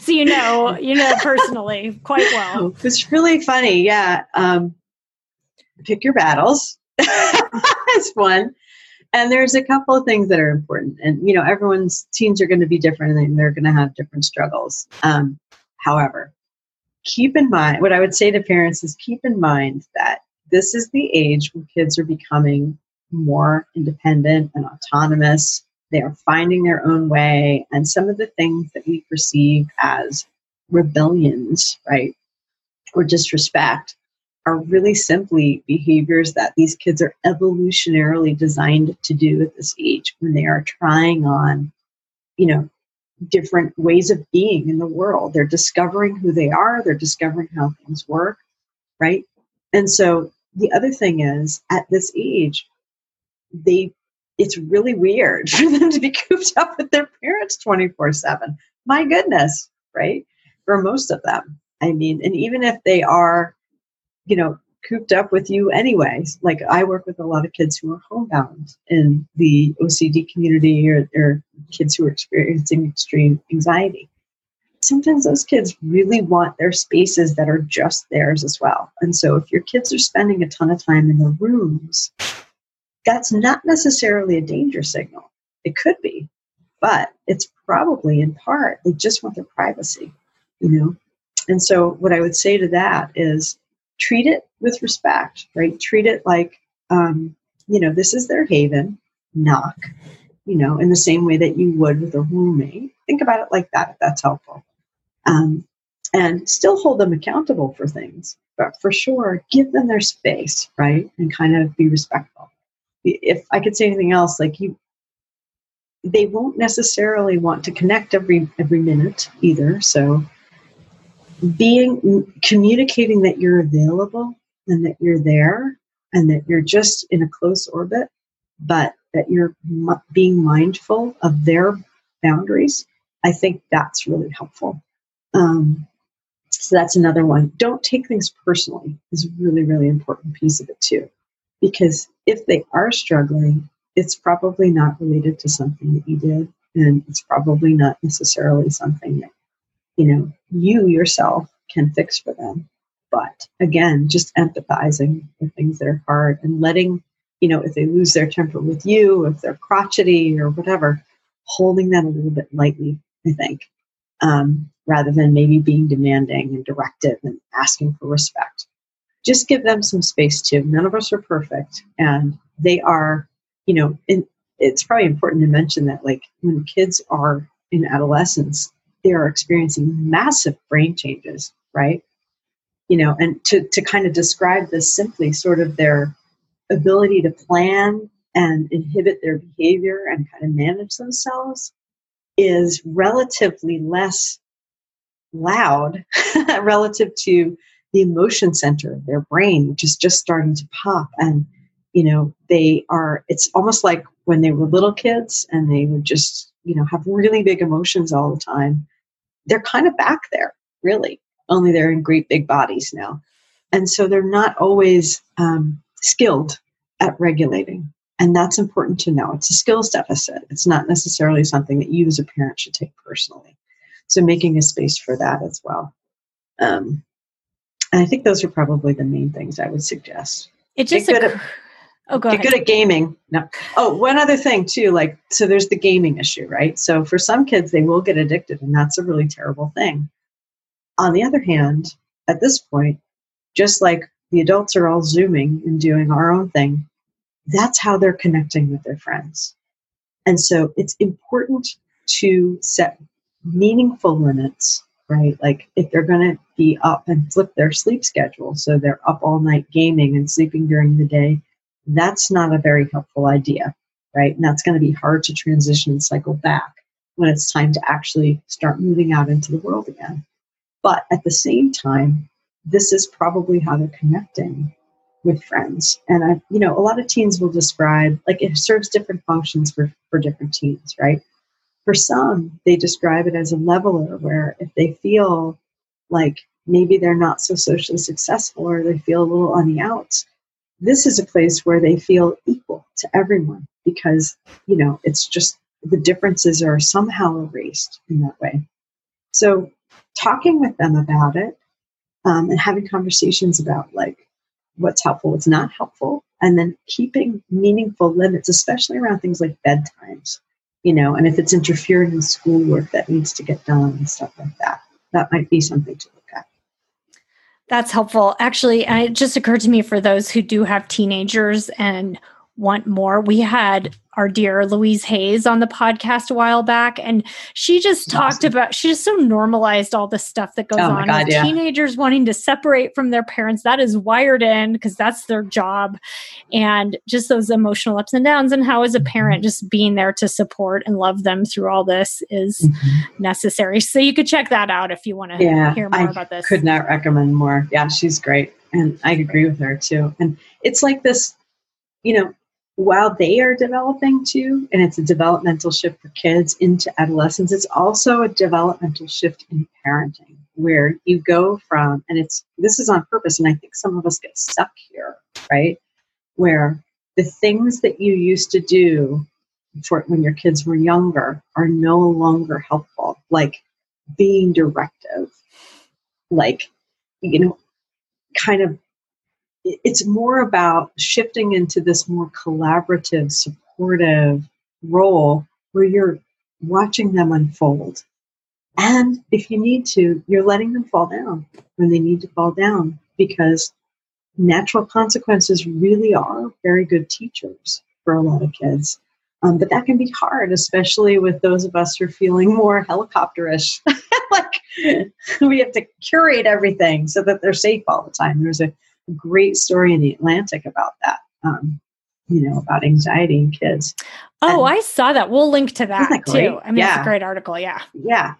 So you know, you know personally quite well. it's really funny. Yeah. Um, pick your battles. That's one. And there's a couple of things that are important. And, you know, everyone's teens are going to be different and they're going to have different struggles. Um, however, keep in mind what I would say to parents is keep in mind that this is the age when kids are becoming more independent and autonomous. They are finding their own way. And some of the things that we perceive as rebellions, right, or disrespect are really simply behaviors that these kids are evolutionarily designed to do at this age when they are trying on, you know, different ways of being in the world. They're discovering who they are, they're discovering how things work, right? And so the other thing is at this age, they it's really weird for them to be cooped up with their parents 24 7. My goodness, right? For most of them. I mean, and even if they are, you know, cooped up with you anyway. like I work with a lot of kids who are homebound in the OCD community or, or kids who are experiencing extreme anxiety. Sometimes those kids really want their spaces that are just theirs as well. And so if your kids are spending a ton of time in the rooms, that's not necessarily a danger signal. It could be, but it's probably in part they just want their privacy, you know. And so what I would say to that is treat it with respect, right? Treat it like um, you know, this is their haven, knock, you know, in the same way that you would with a roommate. Think about it like that if that's helpful. Um, and still hold them accountable for things, but for sure, give them their space, right? And kind of be respectful if I could say anything else, like you, they won't necessarily want to connect every every minute either. So, being communicating that you're available and that you're there and that you're just in a close orbit, but that you're m- being mindful of their boundaries, I think that's really helpful. Um, so that's another one. Don't take things personally is a really really important piece of it too because if they are struggling, it's probably not related to something that you did, and it's probably not necessarily something that you know you yourself can fix for them. But again, just empathizing with things that are hard and letting you know if they lose their temper with you, if they're crotchety or whatever, holding that a little bit lightly. I think. Um, rather than maybe being demanding and directive and asking for respect just give them some space too. None of us are perfect, and they are, you know, in, it's probably important to mention that like when kids are in adolescence, they are experiencing massive brain changes, right? You know, and to to kind of describe this simply, sort of their ability to plan and inhibit their behavior and kind of manage themselves is relatively less loud relative to the emotion center of their brain, which is just starting to pop. And, you know, they are, it's almost like when they were little kids and they would just, you know, have really big emotions all the time. They're kind of back there, really, only they're in great big bodies now. And so they're not always um, skilled at regulating. And that's important to know. It's a skills deficit. It's not necessarily something that you as a parent should take personally. So making a space for that as well. Um, and I think those are probably the main things I would suggest. It just occur- Oh, go get ahead. good at gaming. No. Oh, one other thing too, like so there's the gaming issue, right? So for some kids they will get addicted and that's a really terrible thing. On the other hand, at this point, just like the adults are all zooming and doing our own thing, that's how they're connecting with their friends. And so it's important to set meaningful limits, right? Like if they're going to be up and flip their sleep schedule, so they're up all night gaming and sleeping during the day, that's not a very helpful idea, right? And that's going to be hard to transition and cycle back when it's time to actually start moving out into the world again. But at the same time, this is probably how they're connecting with friends. And I, you know, a lot of teens will describe like it serves different functions for, for different teens, right? For some, they describe it as a leveler where if they feel like maybe they're not so socially successful or they feel a little on the outs, this is a place where they feel equal to everyone because, you know, it's just the differences are somehow erased in that way. So talking with them about it um, and having conversations about like what's helpful, what's not helpful, and then keeping meaningful limits, especially around things like bedtimes, you know, and if it's interfering with schoolwork that needs to get done and stuff like that, that might be something to look. That's helpful. Actually, it just occurred to me for those who do have teenagers and want more. We had our dear Louise Hayes on the podcast a while back, and she just talked about she just so normalized all the stuff that goes Oh on God, with yeah. teenagers wanting to separate from their parents. That is wired in because that's their job, and just those emotional ups and downs, and how as Mm-hmm. a parent, just being there to support and love them through all this is Mm-hmm. necessary. So you could check that out if you want to Yeah, hear more I about this. could not recommend more. Yeah, she's great. And I agree with her too. And it's like this, you know, while they are developing too, and it's a developmental shift for kids into adolescence, it's also a developmental shift in parenting where you go from, and it's this is on purpose, and I think some of us get stuck here, right? Where the things that you used to do for when your kids were younger are no longer helpful, like being directive, like, you know, kind of it's more about shifting into this more collaborative, supportive role where you're watching them unfold. And if you need to, you're letting them fall down when they need to fall down because natural consequences really are very good teachers for a lot of kids. Um, but that can be hard, especially with those of us who are feeling more helicopterish. like we have to curate everything so that they're safe all the time. There's a great story in the Atlantic about that. Um, you know, about anxiety in kids. Oh, And- I saw that. We'll link to that, that too. I mean, it's a Yeah. great article. Yeah. Yeah.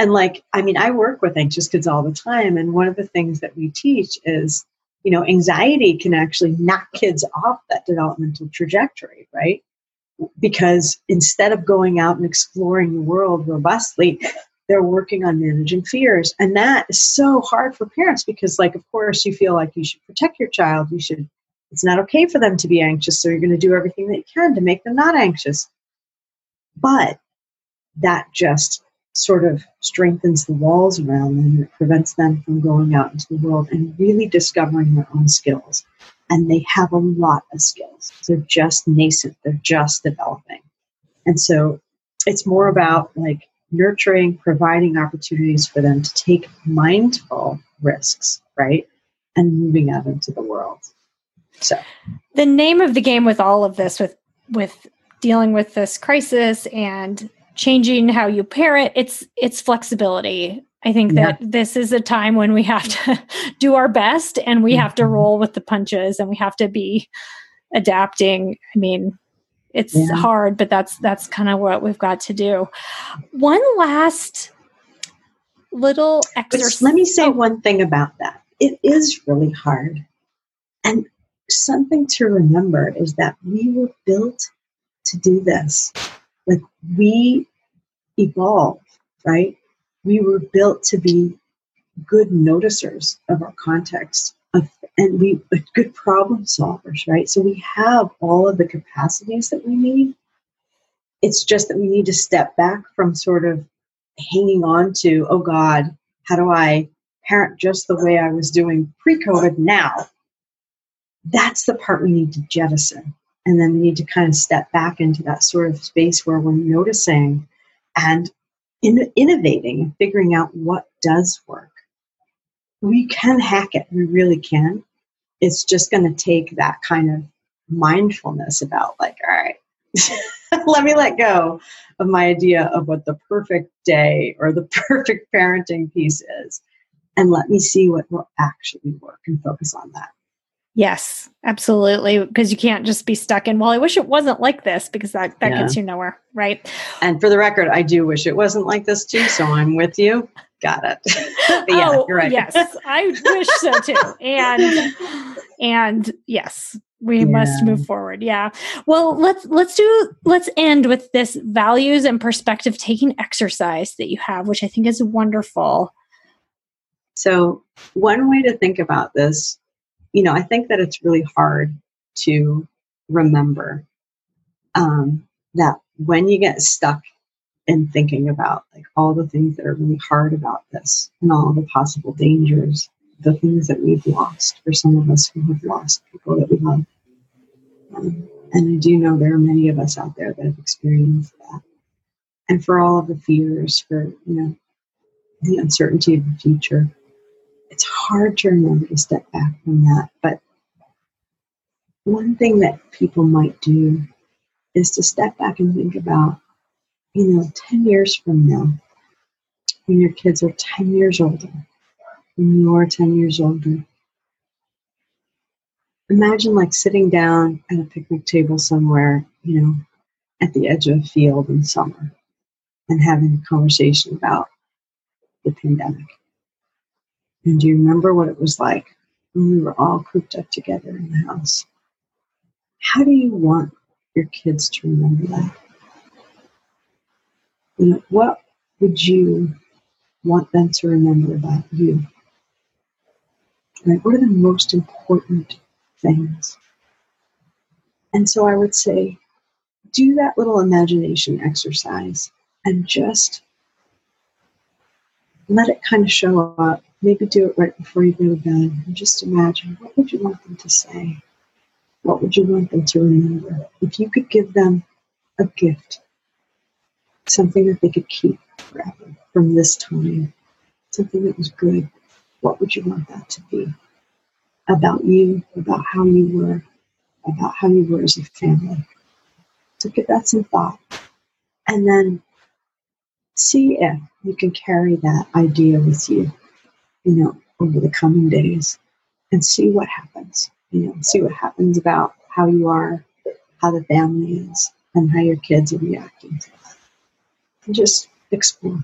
And like, I mean, I work with anxious kids all the time. And one of the things that we teach is, you know, anxiety can actually knock kids off that developmental trajectory, right? Because instead of going out and exploring the world robustly, they're working on managing fears. And that is so hard for parents because, like, of course, you feel like you should protect your child. You should, it's not okay for them to be anxious. So you're going to do everything that you can to make them not anxious. But that just sort of strengthens the walls around them. It prevents them from going out into the world and really discovering their own skills. And they have a lot of skills. They're just nascent, they're just developing. And so it's more about like nurturing, providing opportunities for them to take mindful risks, right? And moving out into the world. So The name of the game with all of this, with with dealing with this crisis and changing how you parent, it's it's flexibility. I think Yeah. that this is a time when we have to do our best and we have to Mhm. roll with the punches and we have to be adapting. I mean, it's Yeah. hard, but that's that's kind of what we've got to do. One last little But exercise. let me say Oh, one thing about that. It is really hard. And something to remember is that we were built to do this. Like we evolved, right? We were built to be good noticers of our context of, and we good problem solvers, right? So we have all of the capacities that we need. It's just that we need to step back from sort of hanging on to, oh God, how do I parent just the way I was doing pre COVID now? that's the part we need to jettison. And then we need to kind of step back into that sort of space where we're noticing and in, innovating and figuring out what does work. We can hack it, we really can. It's just going to take that kind of mindfulness about, like, all right, let me let go of my idea of what the perfect day or the perfect parenting piece is and let me see what will actually work and focus on that. Yes, absolutely. Because you can't just be stuck in, well, I wish it wasn't like this because that, that yeah. gets you nowhere. Right. And for the record, I do wish it wasn't like this too. So I'm with you. Got it. yeah, oh, you're right. yes. I wish so too. And, and yes, we yeah. must move forward. Yeah. Well, let's, let's do, let's end with this values and perspective taking exercise that you have, which I think is wonderful. So one way to think about this you know, I think that it's really hard to remember um, that when you get stuck in thinking about like all the things that are really hard about this and all the possible dangers, the things that we've lost for some of us who have lost people that we love. Um, and I do know there are many of us out there that have experienced that. And for all of the fears, for you know, the uncertainty of the future, it's hard to remember to step back from that. But one thing that people might do is to step back and think about, you know, 10 years from now, when your kids are 10 years older, when you're 10 years older, imagine like sitting down at a picnic table somewhere, you know, at the edge of a field in summer and having a conversation about the pandemic and do you remember what it was like when we were all cooped up together in the house? How do you want your kids to remember that? You know, what would you want them to remember about you? Right? What are the most important things? And so I would say, do that little imagination exercise and just let it kind of show up Maybe do it right before you go to bed and just imagine what would you want them to say? What would you want them to remember? If you could give them a gift, something that they could keep forever from this time, something that was good, what would you want that to be? About you, about how you were, about how you were as a family. So give that some thought. And then see if you can carry that idea with you you know, over the coming days and see what happens. You know, see what happens about how you are, how the family is, and how your kids are reacting to that. And just explore.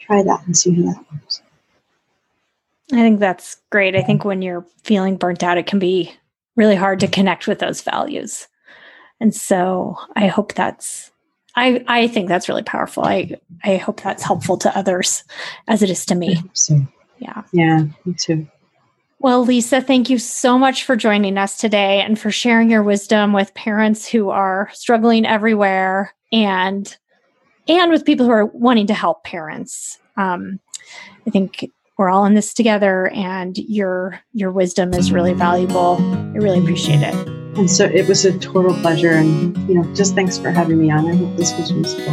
Try that and see how that works. I think that's great. I think when you're feeling burnt out, it can be really hard to connect with those values. And so I hope that's I, I think that's really powerful. I, I hope that's helpful to others as it is to me. So. Yeah. Yeah, me too. Well, Lisa, thank you so much for joining us today and for sharing your wisdom with parents who are struggling everywhere and and with people who are wanting to help parents. Um, I think we're all in this together, and your your wisdom is really valuable. I really appreciate it. And so it was a total pleasure. And, you know, just thanks for having me on. I hope this was useful.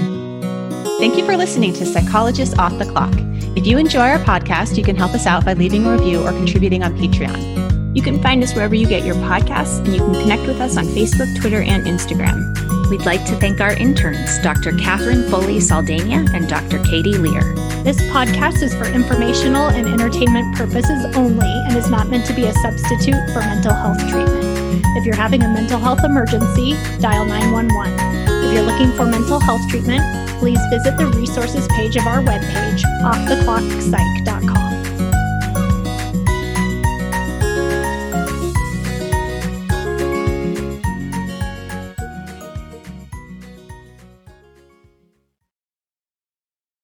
Thank you for listening to Psychologists Off the Clock. If you enjoy our podcast, you can help us out by leaving a review or contributing on Patreon. You can find us wherever you get your podcasts, and you can connect with us on Facebook, Twitter, and Instagram. We'd like to thank our interns, Dr. Catherine Foley Saldania and Dr. Katie Lear. This podcast is for informational and entertainment purposes only and is not meant to be a substitute for mental health treatment. If you're having a mental health emergency, dial 911. If you're looking for mental health treatment, please visit the resources page of our webpage, offtheclockpsych.com.